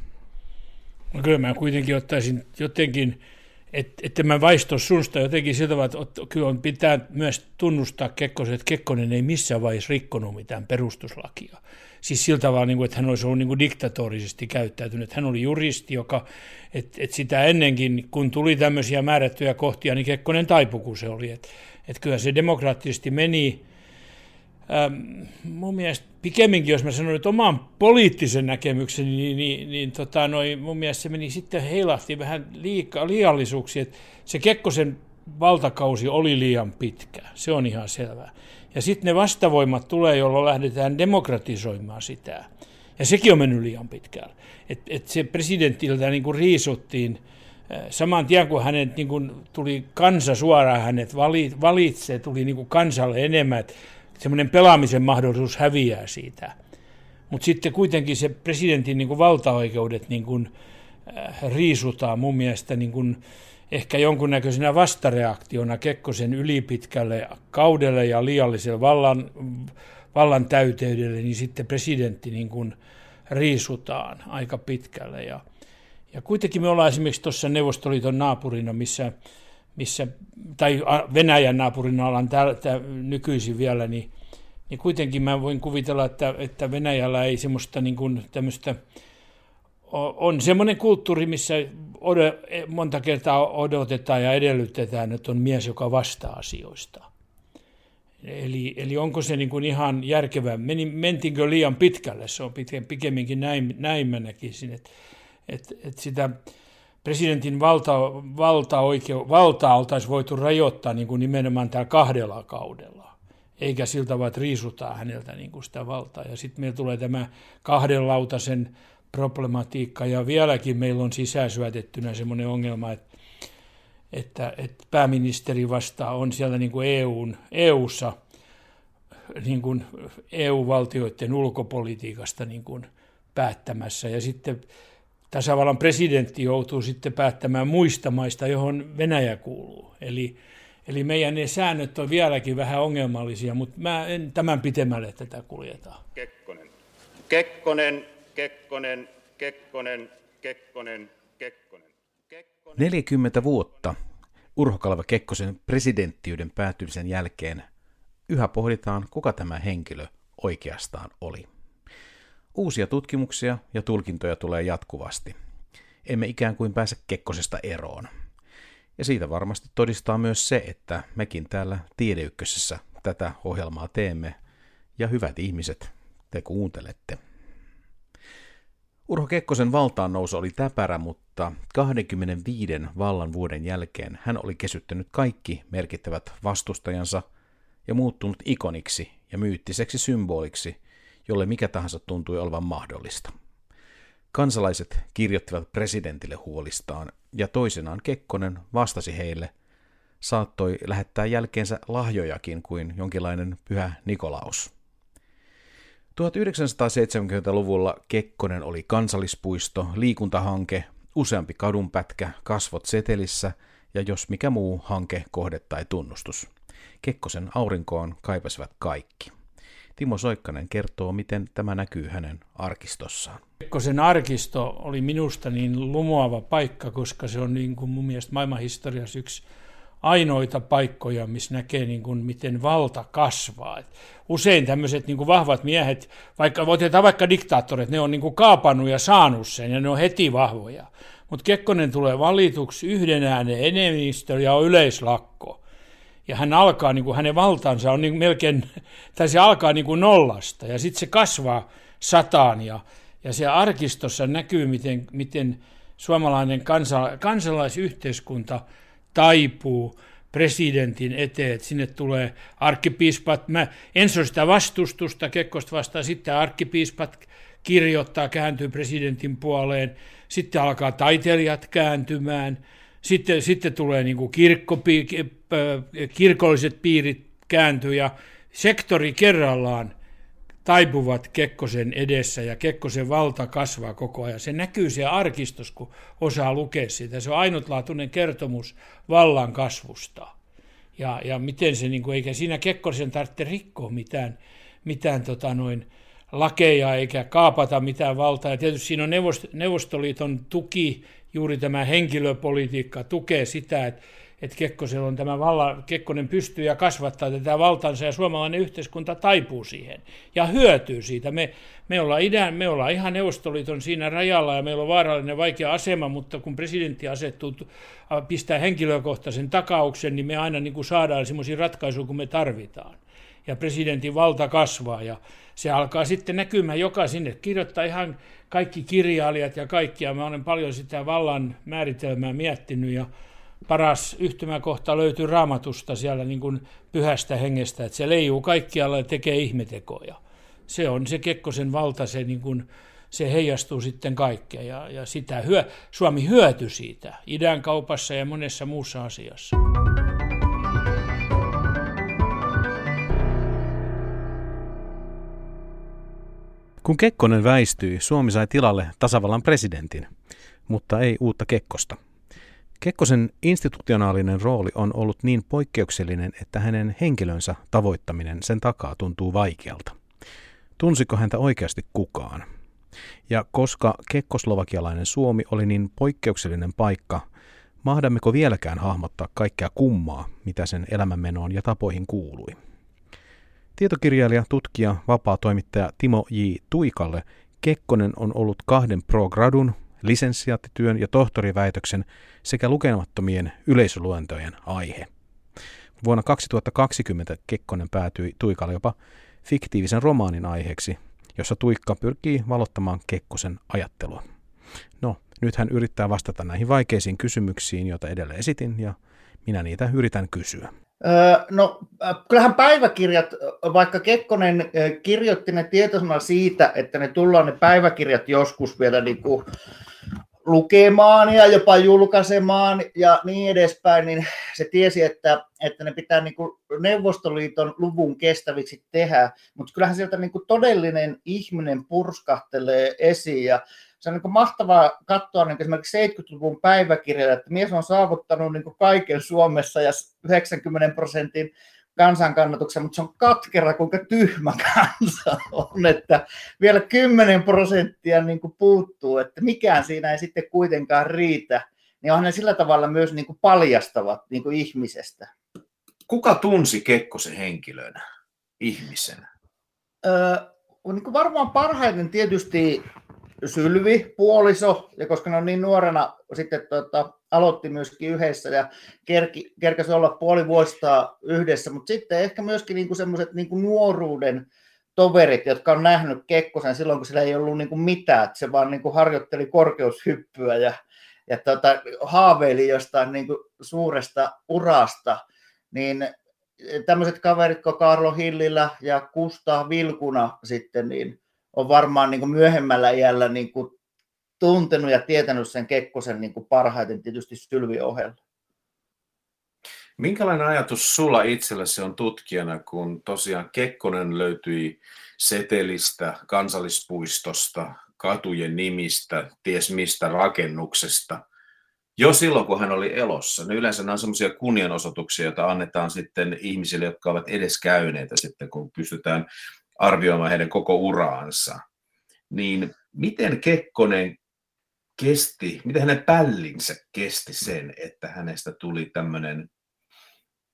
No kyllä mä kuitenkin ottaisin jotenkin että et mä vaisto sunsta jotenkin siltä tavalla, että kyllä on, pitää myös tunnustaa Kekkosen, että Kekkonen ei missään vaiheessa rikkonut mitään perustuslakia. Siis sillä tavalla, niin kuin, että hän olisi ollut niin diktatorisesti käyttäytynyt. Hän oli juristi, joka, että, että sitä ennenkin, kun tuli tämmöisiä määrättyjä kohtia, niin Kekkonen taipu, kun se oli. Että, että kyllä se demokraattisesti meni, ähm, mun mielestä pikemminkin, jos mä sanon nyt oman poliittisen näkemykseni, niin, niin, niin tota, noi, mun mielestä se meni sitten heilahti vähän liikaa, liiallisuuksiin, että se Kekkosen valtakausi oli liian pitkä, se on ihan selvää. Ja sitten ne vastavoimat tulee, jolloin lähdetään demokratisoimaan sitä. Ja sekin on mennyt liian pitkään. Että et se presidenttiltä niin kuin riisuttiin äh, saman tien, kun hänet niin kuin tuli kansa suoraan hänet valitse, tuli niin kuin kansalle enemmän, että semmoinen pelaamisen mahdollisuus häviää siitä. Mutta sitten kuitenkin se presidentin niin kuin valtaoikeudet niin kuin, äh, riisutaan mun mielestä niin kuin, ehkä jonkunnäköisenä vastareaktiona Kekkosen ylipitkälle kaudelle ja liialliselle vallan, vallan täyteydelle, niin sitten presidentti niin kuin riisutaan aika pitkälle. Ja, ja kuitenkin me ollaan esimerkiksi tuossa Neuvostoliiton naapurina, missä missä, tai Venäjän naapurina ollaan täällä, tää, nykyisin vielä, niin, niin kuitenkin mä voin kuvitella, että, että Venäjällä ei semmoista niin kuin tämmöistä, on semmoinen kulttuuri, missä monta kertaa odotetaan ja edellytetään, että on mies, joka vastaa asioista. Eli, eli onko se niin kuin ihan järkevää? Meni, mentiinkö liian pitkälle? Se on pikemminkin näin, näin mä näkisin, että, että, että sitä presidentin valta, valta oikeu, valtaa oltaisiin voitu rajoittaa niin kuin nimenomaan tällä kahdella kaudella, eikä siltä tavalla, että riisutaan häneltä niin kuin sitä valtaa. Ja sitten meillä tulee tämä kahdenlautaisen problematiikka, ja vieläkin meillä on sisäsyötettynä semmoinen ongelma, että, että, että pääministeri vastaa on siellä niin kuin EUn, EUssa niin kuin EU-valtioiden ulkopolitiikasta niin kuin päättämässä, ja sitten tasavallan presidentti joutuu sitten päättämään muista maista, johon Venäjä kuuluu. Eli, eli meidän ne säännöt on vieläkin vähän ongelmallisia, mutta mä en tämän pitemmälle tätä kuljeta. Kekkonen. Kekkonen, Kekkonen, Kekkonen, Kekkonen, Kekkonen. Kekkonen. 40 vuotta Urho Kalva Kekkosen presidenttiyden päätymisen jälkeen yhä pohditaan, kuka tämä henkilö oikeastaan oli. Uusia tutkimuksia ja tulkintoja tulee jatkuvasti. Emme ikään kuin pääse Kekkosesta eroon. Ja siitä varmasti todistaa myös se, että mekin täällä Tiedeykkösessä tätä ohjelmaa teemme. Ja hyvät ihmiset, te kuuntelette. Urho Kekkosen valtaan nousu oli täpärä, mutta 25 vallan vuoden jälkeen hän oli kesyttänyt kaikki merkittävät vastustajansa ja muuttunut ikoniksi ja myyttiseksi symboliksi, jolle mikä tahansa tuntui olevan mahdollista. Kansalaiset kirjoittivat presidentille huolistaan, ja toisenaan Kekkonen vastasi heille, saattoi lähettää jälkeensä lahjojakin kuin jonkinlainen pyhä Nikolaus. 1970-luvulla Kekkonen oli kansallispuisto, liikuntahanke, useampi kadunpätkä, kasvot setelissä ja jos mikä muu hanke, kohde tai tunnustus. Kekkosen aurinkoon kaipasivat kaikki. Timo Soikkanen kertoo, miten tämä näkyy hänen arkistossaan. Kekkosen arkisto oli minusta niin lumoava paikka, koska se on niin kuin mun mielestä maailmanhistoriassa yksi ainoita paikkoja, missä näkee, niin kuin, miten valta kasvaa. Et usein tämmöiset niin kuin vahvat miehet, vaikka otetaan vaikka diktaattorit, ne on niin kuin kaapannut ja saanut sen, ja ne on heti vahvoja. Mutta Kekkonen tulee valituksi yhden äänen enemmistö ja on yleislakko. Ja hän alkaa, niin kuin hänen valtansa on niin melkein, (laughs) tai se alkaa niin kuin nollasta, ja sitten se kasvaa sataan, ja, ja se arkistossa näkyy, miten, miten suomalainen kansa, kansalaisyhteiskunta – taipuu presidentin eteen, että sinne tulee arkkipiispat. Mä ensin sitä vastustusta Kekkosta vastaan, sitten arkkipiispat kirjoittaa, kääntyy presidentin puoleen, sitten alkaa taiteilijat kääntymään, sitten, sitten tulee niin kuin kirkkopi, kirkolliset piirit kääntyy ja sektori kerrallaan taipuvat Kekkosen edessä ja Kekkosen valta kasvaa koko ajan. Se näkyy siellä arkistos, kun osaa lukea sitä. Se on ainutlaatuinen kertomus vallan kasvusta. Ja, ja miten se, niin kuin, eikä siinä Kekkosen tarvitse rikkoa mitään, mitään tota noin, lakeja eikä kaapata mitään valtaa. Ja tietysti siinä on Neuvostoliiton tuki, juuri tämä henkilöpolitiikka tukee sitä, että että Kekkosella on tämä valla, Kekkonen pystyy ja kasvattaa tätä valtansa ja suomalainen yhteiskunta taipuu siihen ja hyötyy siitä. Me, me, ollaan, idän, me ollaan ihan Neuvostoliiton siinä rajalla ja meillä on vaarallinen vaikea asema, mutta kun presidentti asettuu, pistää henkilökohtaisen takauksen, niin me aina niin kuin saadaan sellaisia ratkaisuja kuin me tarvitaan. Ja presidentin valta kasvaa ja se alkaa sitten näkymään joka sinne. Kirjoittaa ihan kaikki kirjailijat ja kaikkia. Mä olen paljon sitä vallan määritelmää miettinyt ja paras yhtymäkohta löytyy raamatusta siellä niin kuin pyhästä hengestä, että se leijuu kaikkialla ja tekee ihmetekoja. Se on se Kekkosen valta, se, niin kuin, se heijastuu sitten kaikkea ja, ja sitä hyö, Suomi hyötyi siitä idän kaupassa ja monessa muussa asiassa. Kun Kekkonen väistyi, Suomi sai tilalle tasavallan presidentin, mutta ei uutta Kekkosta – Kekkosen institutionaalinen rooli on ollut niin poikkeuksellinen, että hänen henkilönsä tavoittaminen sen takaa tuntuu vaikealta. Tunsiko häntä oikeasti kukaan? Ja koska kekkoslovakialainen Suomi oli niin poikkeuksellinen paikka, mahdammeko vieläkään hahmottaa kaikkea kummaa, mitä sen elämänmenoon ja tapoihin kuului? Tietokirjailija, tutkija, vapaa toimittaja Timo J. Tuikalle Kekkonen on ollut kahden pro-gradun lisenssiaattityön ja tohtoriväitöksen sekä lukemattomien yleisöluentojen aihe. Vuonna 2020 Kekkonen päätyi Tuikalle jopa fiktiivisen romaanin aiheeksi, jossa Tuikka pyrkii valottamaan Kekkosen ajattelua. No, nyt hän yrittää vastata näihin vaikeisiin kysymyksiin, joita edellä esitin, ja minä niitä yritän kysyä. No kyllähän päiväkirjat, vaikka Kekkonen kirjoitti ne tietoisena siitä, että ne tullaan ne päiväkirjat joskus vielä niin kuin lukemaan ja jopa julkaisemaan ja niin edespäin, niin se tiesi, että, että ne pitää niin kuin Neuvostoliiton luvun kestäviksi tehdä, mutta kyllähän sieltä niin kuin todellinen ihminen purskahtelee esiin ja se on niin mahtavaa katsoa niin esimerkiksi 70-luvun päiväkirjaa, että mies on saavuttanut niin kaiken Suomessa ja 90 prosentin kansankannatuksen, mutta se on katkera, kuinka tyhmä kansa on, että vielä 10 prosenttia niin kuin puuttuu, että mikään siinä ei sitten kuitenkaan riitä, niin on ne sillä tavalla myös niin kuin paljastavat niin kuin ihmisestä. Kuka tunsi Kekkosen henkilönä, ihmisenä? Öö, niin kuin varmaan parhaiten tietysti Sylvi, puoliso, ja koska ne on niin nuorena sitten tota, aloitti myöskin yhdessä ja kerki, kerkäsi olla puoli vuosta yhdessä, mutta sitten ehkä myöskin niin semmoiset niin nuoruuden toverit, jotka on nähnyt Kekkosen silloin, kun sillä ei ollut niin kuin mitään, että se vaan niin kuin harjoitteli korkeushyppyä ja, ja tota, haaveili jostain niin kuin suuresta urasta, niin tämmöiset kaverit kuin Karlo Hillillä ja Kusta Vilkuna sitten, niin on varmaan niin kuin myöhemmällä iällä niin kuin tuntenut ja tietänyt sen Kekkosen niin kuin parhaiten tietysti Sylvi ohella. Minkälainen ajatus sulla itsellesi on tutkijana, kun tosiaan Kekkonen löytyi setelistä, kansallispuistosta, katujen nimistä, ties mistä rakennuksesta, jo silloin kun hän oli elossa. Ne yleensä nämä on sellaisia kunnianosoituksia, joita annetaan sitten ihmisille, jotka ovat edes käyneitä sitten, kun pystytään arvioimaan heidän koko uraansa. Niin miten Kekkonen kesti, miten hänen pällinsä kesti sen, että hänestä tuli tämmöinen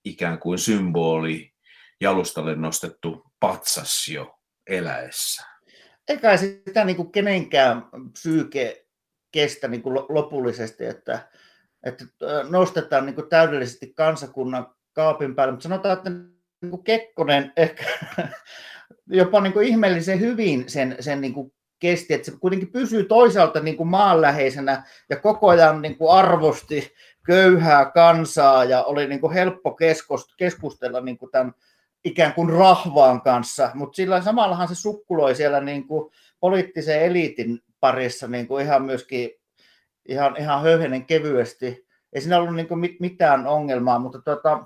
ikään kuin symboli, jalustalle nostettu patsas jo eläessä? Eikä sitä niin kuin kenenkään psyyke kestä niin kuin lopullisesti, että, että nostetaan niin kuin täydellisesti kansakunnan kaapin päälle, mutta sanotaan, että niin kuin Kekkonen ehkä (laughs) jopa niin kuin ihmeellisen hyvin sen, sen niin kuin kesti, että se kuitenkin pysyy toisaalta niin kuin maanläheisenä ja koko ajan niin kuin arvosti köyhää kansaa ja oli niin kuin helppo keskustella niin kuin tämän ikään kuin rahvaan kanssa, mutta sillä samallahan se sukkuloi siellä niin kuin poliittisen eliitin parissa niin kuin ihan myöskin ihan, ihan höyhenen kevyesti. Ei siinä ollut niin kuin mitään ongelmaa, mutta tota,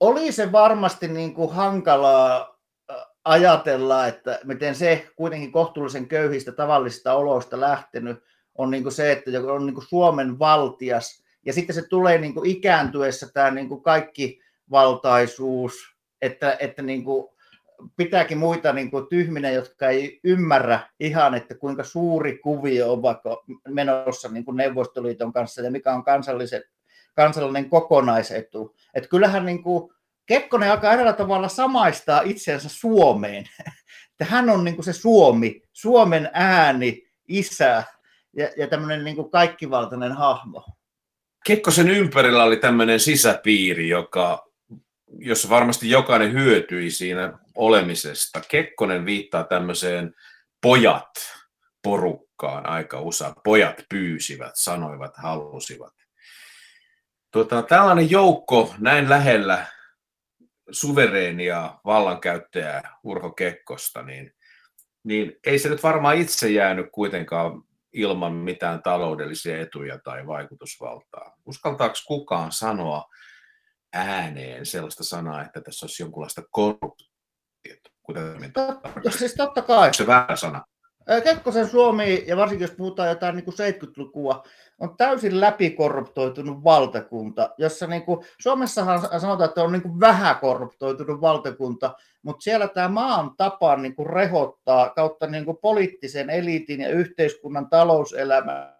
oli se varmasti niin kuin hankalaa ajatella, että miten se kuitenkin kohtuullisen köyhistä tavallisista oloista lähtenyt on niin kuin se, että on niin kuin Suomen valtias, ja sitten se tulee niin kuin ikääntyessä tämä niin kuin kaikki valtaisuus, että, että niin kuin pitääkin muita niin kuin tyhminä, jotka ei ymmärrä ihan, että kuinka suuri kuvio on vaikka menossa niin kuin Neuvostoliiton kanssa ja mikä on kansallisen, kansallinen kokonaisetu. Että kyllähän niin kuin Kekkonen alkaa eräällä tavalla samaistaa itseensä Suomeen. (laughs) Että hän on niin kuin se Suomi, Suomen ääni, isä ja, ja tämmöinen niin kuin kaikkivaltainen hahmo. Kekkosen ympärillä oli tämmöinen sisäpiiri, joka, jossa varmasti jokainen hyötyi siinä olemisesta. Kekkonen viittaa tämmöiseen pojat porukkaan aika usein. Pojat pyysivät, sanoivat, halusivat. Tuota, tällainen joukko näin lähellä suvereenia vallankäyttäjää Urho Kekkosta, niin, niin ei se nyt varmaan itse jäänyt kuitenkaan ilman mitään taloudellisia etuja tai vaikutusvaltaa. Uskaltaako kukaan sanoa ääneen sellaista sanaa, että tässä olisi jonkunlaista korruptiota? Kuten Totta, siis totta kai. Se väärä sana. Kekkosen Suomi, ja varsinkin jos puhutaan jotain niin kuin 70-lukua, on täysin läpikorruptoitunut valtakunta, jossa niin kuin, Suomessahan sanotaan, että on niin kuin vähän korruptoitunut valtakunta, mutta siellä tämä maan tapa niin kuin rehottaa kautta niin kuin poliittisen eliitin ja yhteiskunnan talouselämän.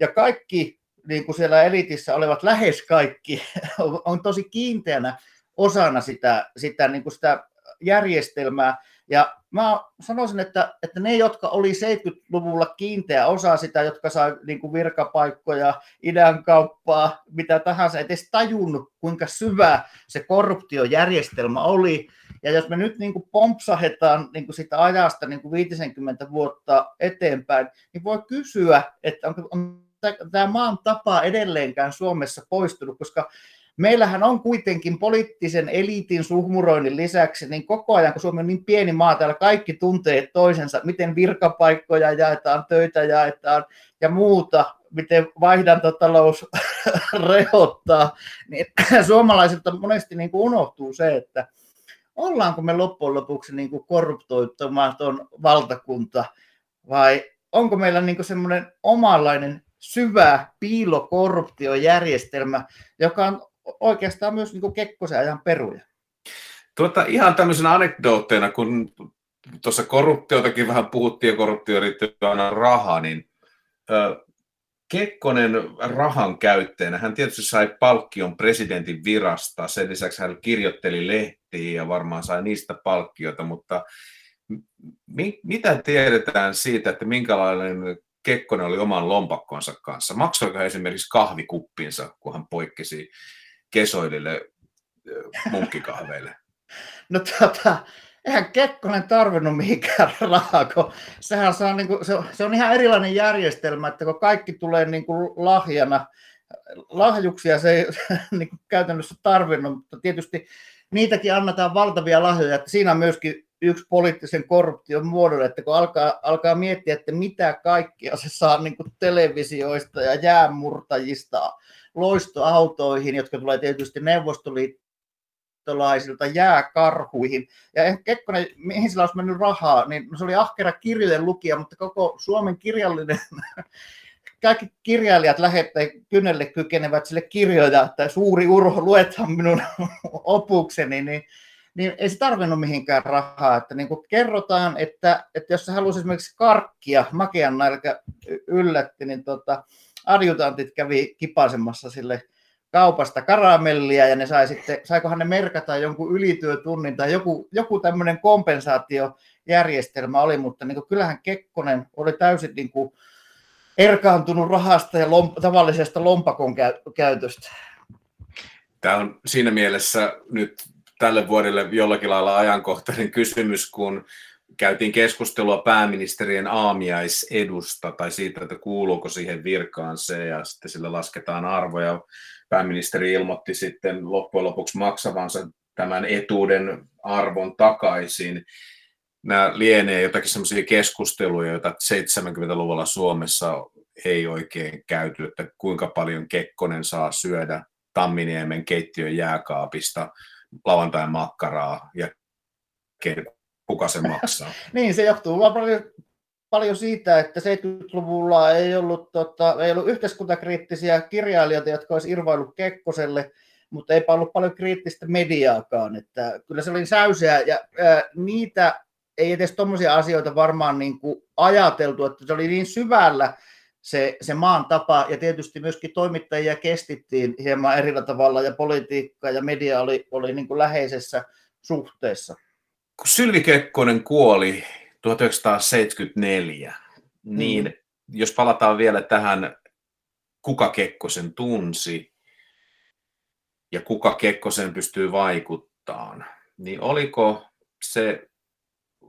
Ja kaikki niin kuin siellä elitissä olevat, lähes kaikki, (laughs) on tosi kiinteänä osana sitä, sitä, niin kuin sitä järjestelmää. Ja mä sanoisin, että, että ne, jotka oli 70-luvulla kiinteä osa sitä, jotka sai niin kuin virkapaikkoja, idän kauppaa, mitä tahansa, et edes tajunnut, kuinka syvä se korruptiojärjestelmä oli. Ja jos me nyt niin kuin pompsahetaan niin kuin sitä ajasta niin kuin 50 vuotta eteenpäin, niin voi kysyä, että onko on tämä maan tapa edelleenkään Suomessa poistunut, koska meillähän on kuitenkin poliittisen eliitin suhmuroinnin lisäksi, niin koko ajan, kun Suomi on niin pieni maa, täällä kaikki tuntee toisensa, miten virkapaikkoja jaetaan, töitä jaetaan ja muuta, miten vaihdantotalous (laughs) rehottaa, niin (clears throat) suomalaisilta monesti niin kuin unohtuu se, että ollaanko me loppujen lopuksi niin kuin korruptoitumaton valtakunta vai onko meillä niin semmoinen omanlainen syvä piilokorruptiojärjestelmä, joka on oikeastaan myös niin Kekkosen ajan peruja. Tuota, ihan tämmöisenä anekdootteina, kun tuossa korruptiotakin vähän puhuttiin ja korruptio riittyy aina rahaa, niin ö, Kekkonen rahan käyttäjänä, hän tietysti sai palkkion presidentin virasta, sen lisäksi hän kirjoitteli lehtiä ja varmaan sai niistä palkkiota, mutta mi- mitä tiedetään siitä, että minkälainen Kekkonen oli oman lompakkonsa kanssa? Maksoiko hän esimerkiksi kahvikuppinsa, kun hän poikkesi kesoilille munkkikahveille? No tota, eihän Kekkonen tarvinnut mihinkään rahaa, kun sehän saa, niin kuin, se, on, se on ihan erilainen järjestelmä, että kun kaikki tulee niin kuin lahjana, lahjuksia se ei (laughs) niin kuin käytännössä tarvinnut, mutta tietysti niitäkin annetaan valtavia lahjoja, että siinä on myöskin yksi poliittisen korruption muodolle, että kun alkaa, alkaa miettiä, että mitä kaikkia se saa niin kuin televisioista ja jäänmurtajista loistoautoihin, jotka tulee tietysti neuvostoliittolaisilta jääkarhuihin. Ja Kekkonen, mihin sillä olisi mennyt rahaa, niin se oli ahkera kirjojen lukija, mutta koko Suomen kirjallinen (laughs) kaikki kirjailijat lähettävät kynnelle kykenevät sille kirjoja, että suuri urho, luethan minun (laughs) opukseni, niin, niin ei se tarvinnut mihinkään rahaa. Että niin kuin kerrotaan, että, että jos sä haluaisit esimerkiksi karkkia, makean nälkä yllätti, niin tota, adjutantit kävi kipasemassa sille kaupasta karamellia ja ne sai sitten, saikohan ne merkata jonkun ylityötunnin tai joku, joku tämmöinen kompensaatiojärjestelmä oli, mutta niin kuin, kyllähän Kekkonen oli täysin niin kuin, erkaantunut rahasta ja lomp- tavallisesta lompakon käy- käytöstä. Tämä on siinä mielessä nyt tälle vuodelle jollakin lailla ajankohtainen kysymys, kun käytiin keskustelua pääministerien aamiaisedusta tai siitä, että kuuluuko siihen virkaan se ja sitten sille lasketaan arvoja. Pääministeri ilmoitti sitten loppujen lopuksi maksavansa tämän etuuden arvon takaisin nämä lienee jotakin semmoisia keskusteluja, joita 70-luvulla Suomessa ei oikein käyty, että kuinka paljon Kekkonen saa syödä Tamminiemen keittiön jääkaapista lauantain makkaraa ja kuka se maksaa. (laughs) niin, se johtuu vaan paljon, paljon siitä, että 70-luvulla ei ollut, tota, ei ollut yhteiskuntakriittisiä kirjailijoita, jotka olisi irvailut Kekkoselle, mutta ei ollut paljon kriittistä mediaakaan. Että kyllä se oli säyseä ja ää, niitä ei edes tuommoisia asioita varmaan niin kuin ajateltu, että se oli niin syvällä se, se maan tapa, ja tietysti myöskin toimittajia kestittiin hieman eri tavalla, ja politiikka ja media oli, oli niin kuin läheisessä suhteessa. Kun Sylvi Kekkonen kuoli 1974, mm. niin jos palataan vielä tähän, kuka Kekkosen tunsi, ja kuka Kekkosen pystyy vaikuttamaan, niin oliko se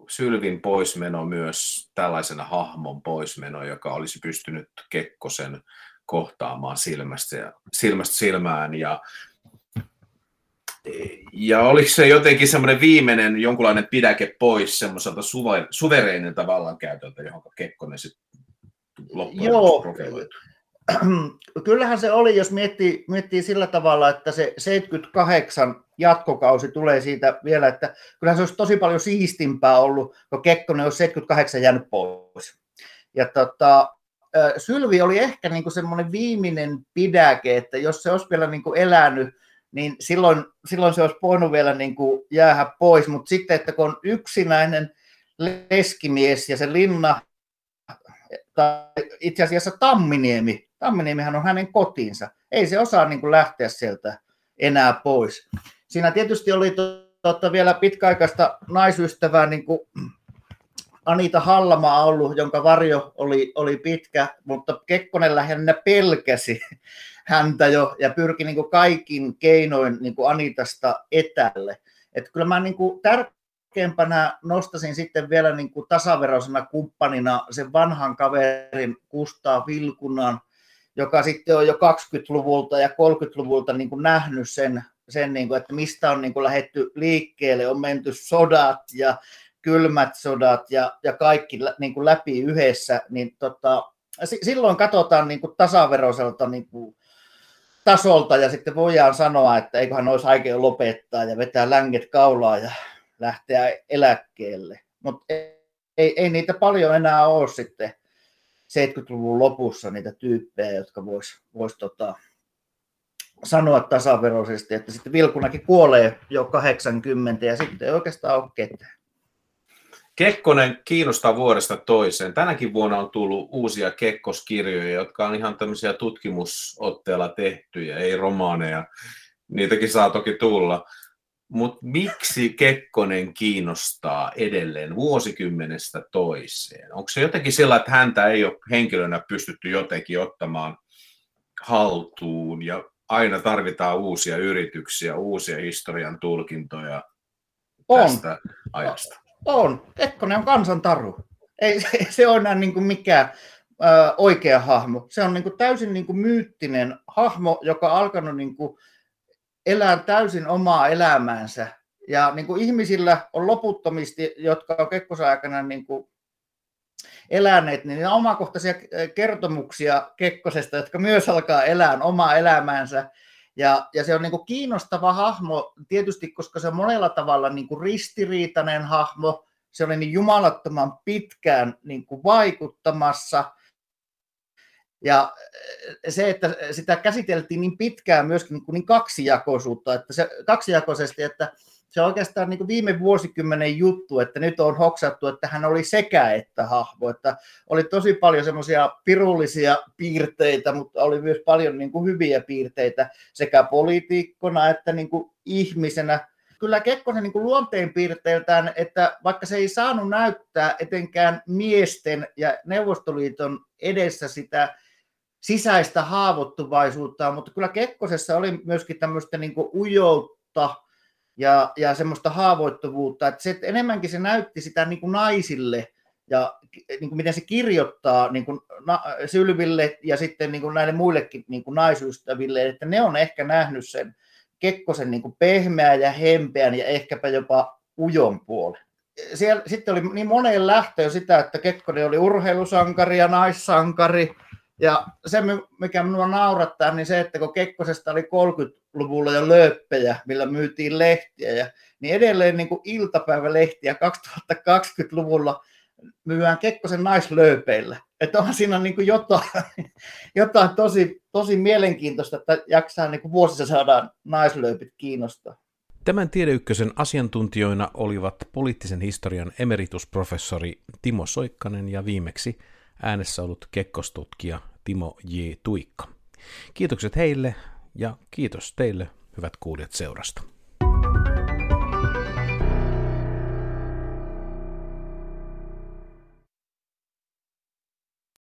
Sylvin poismeno myös tällaisena hahmon poismeno, joka olisi pystynyt Kekkosen kohtaamaan silmästä, silmästä silmään ja ja oliko se jotenkin semmoinen viimeinen jonkunlainen pidäke pois semmoiselta suvereenilta vallankäytöltä, johon Kekkonen sitten loppujen Joo, (clears throat) kyllähän se oli, jos miettii, miettii sillä tavalla, että se 78 jatkokausi tulee siitä vielä, että kyllähän se olisi tosi paljon siistimpää ollut, kun Kekkonen olisi 78 jäänyt pois. Ja tota, Sylvi oli ehkä niin kuin semmoinen viimeinen pidäke, että jos se olisi vielä niin kuin elänyt, niin silloin, silloin se olisi voinut vielä niin kuin jäädä pois, mutta sitten, että kun on yksinäinen leskimies ja se linna, tai itse asiassa Tamminiemi, Tamminiemihän on hänen kotiinsa, ei se osaa niin kuin lähteä sieltä enää pois. Siinä tietysti oli totta vielä pitkäaikaista naisystävää, niin kuin Anita Hallamaa ollut, jonka varjo oli, oli pitkä, mutta Kekkonen lähinnä pelkäsi häntä jo ja pyrki niin kuin kaikin keinoin niin kuin Anitasta etälle. Että kyllä mä niin kuin tärkeimpänä nostasin sitten vielä niin kuin tasaveroisena kumppanina sen vanhan kaverin Kustaa Vilkunan, joka sitten on jo 20-luvulta ja 30-luvulta niin kuin nähnyt sen sen, niin kuin, että mistä on niin kuin lähetty liikkeelle, on menty sodat ja kylmät sodat ja, ja kaikki niin kuin läpi yhdessä, niin tota, silloin katsotaan niin kuin tasaveroiselta niin kuin tasolta ja sitten voidaan sanoa, että eiköhän olisi aika lopettaa ja vetää länget kaulaa ja lähteä eläkkeelle. Mutta ei, ei niitä paljon enää ole sitten 70-luvun lopussa niitä tyyppejä, jotka vois, vois tota, sanoa tasaveroisesti, että sitten Vilkunakin kuolee jo 80 ja sitten ei oikeastaan ole ketään. Kekkonen kiinnostaa vuodesta toiseen. Tänäkin vuonna on tullut uusia Kekkoskirjoja, jotka on ihan tämmöisiä tutkimusotteella tehtyjä, ei romaaneja. Niitäkin saa toki tulla. mutta miksi Kekkonen kiinnostaa edelleen vuosikymmenestä toiseen? Onko se jotenkin sillä, että häntä ei ole henkilönä pystytty jotenkin ottamaan haltuun ja aina tarvitaan uusia yrityksiä, uusia historian tulkintoja on. tästä ajasta? On. Kekkonen on kansantaru. Ei se, se ole enää niin kuin mikään ö, oikea hahmo. Se on niin kuin täysin niin kuin myyttinen hahmo, joka on alkanut niin kuin elää täysin omaa elämäänsä. Ja niin kuin ihmisillä on loputtomasti, jotka on Kekkosen aikana niin kuin eläneet, niin on omakohtaisia kertomuksia Kekkosesta, jotka myös alkaa elää omaa elämäänsä. Ja, ja se on niin kuin kiinnostava hahmo tietysti, koska se on monella tavalla niin kuin ristiriitainen hahmo. Se oli niin jumalattoman pitkään niin kuin vaikuttamassa – ja eh, se, että sitä käsiteltiin niin pitkään myöskin niin, niin kaksijakoisuutta, että se, kaksijakoisesti, että se on oikeastaan niin viime vuosikymmenen juttu, että nyt on hoksattu, että hän oli sekä että hahmo, että oli tosi paljon semmoisia pirullisia piirteitä, mutta oli myös paljon niin kuin hyviä piirteitä sekä poliitikkona että niin kuin ihmisenä. Kyllä Kekkonen niin luonteenpiirteiltään, että vaikka se ei saanut näyttää etenkään miesten ja Neuvostoliiton edessä sitä sisäistä haavoittuvaisuutta, mutta kyllä Kekkosessa oli myöskin tämmöistä niin ujoutta ja, ja semmoista haavoittuvuutta, että, se, että enemmänkin se näytti sitä niin kuin naisille ja niin kuin miten se kirjoittaa niin kuin na, Sylville ja sitten niin kuin näille muillekin niin kuin naisystäville, että ne on ehkä nähnyt sen Kekkosen niin kuin pehmeän ja hempeän ja ehkäpä jopa ujon puolen. Siellä, sitten oli niin moneen lähtöön sitä, että Kekkonen oli urheilusankari ja naissankari, ja se, mikä minua naurattaa, niin se, että kun Kekkosesta oli 30-luvulla jo lööppejä, millä myytiin lehtiä, ja, niin edelleen niin kuin iltapäivälehtiä 2020-luvulla myydään Kekkosen naislööpeillä. Että on siinä niin kuin jotain, (laughs) jotain tosi, tosi mielenkiintoista, että jaksaa niin kuin saadaan naislööpit kiinnostaa. Tämän tiedeykkösen asiantuntijoina olivat poliittisen historian emeritusprofessori Timo Soikkanen ja viimeksi äänessä ollut kekkostutkija Timo J. Tuikka. Kiitokset heille ja kiitos teille, hyvät kuulijat seurasta.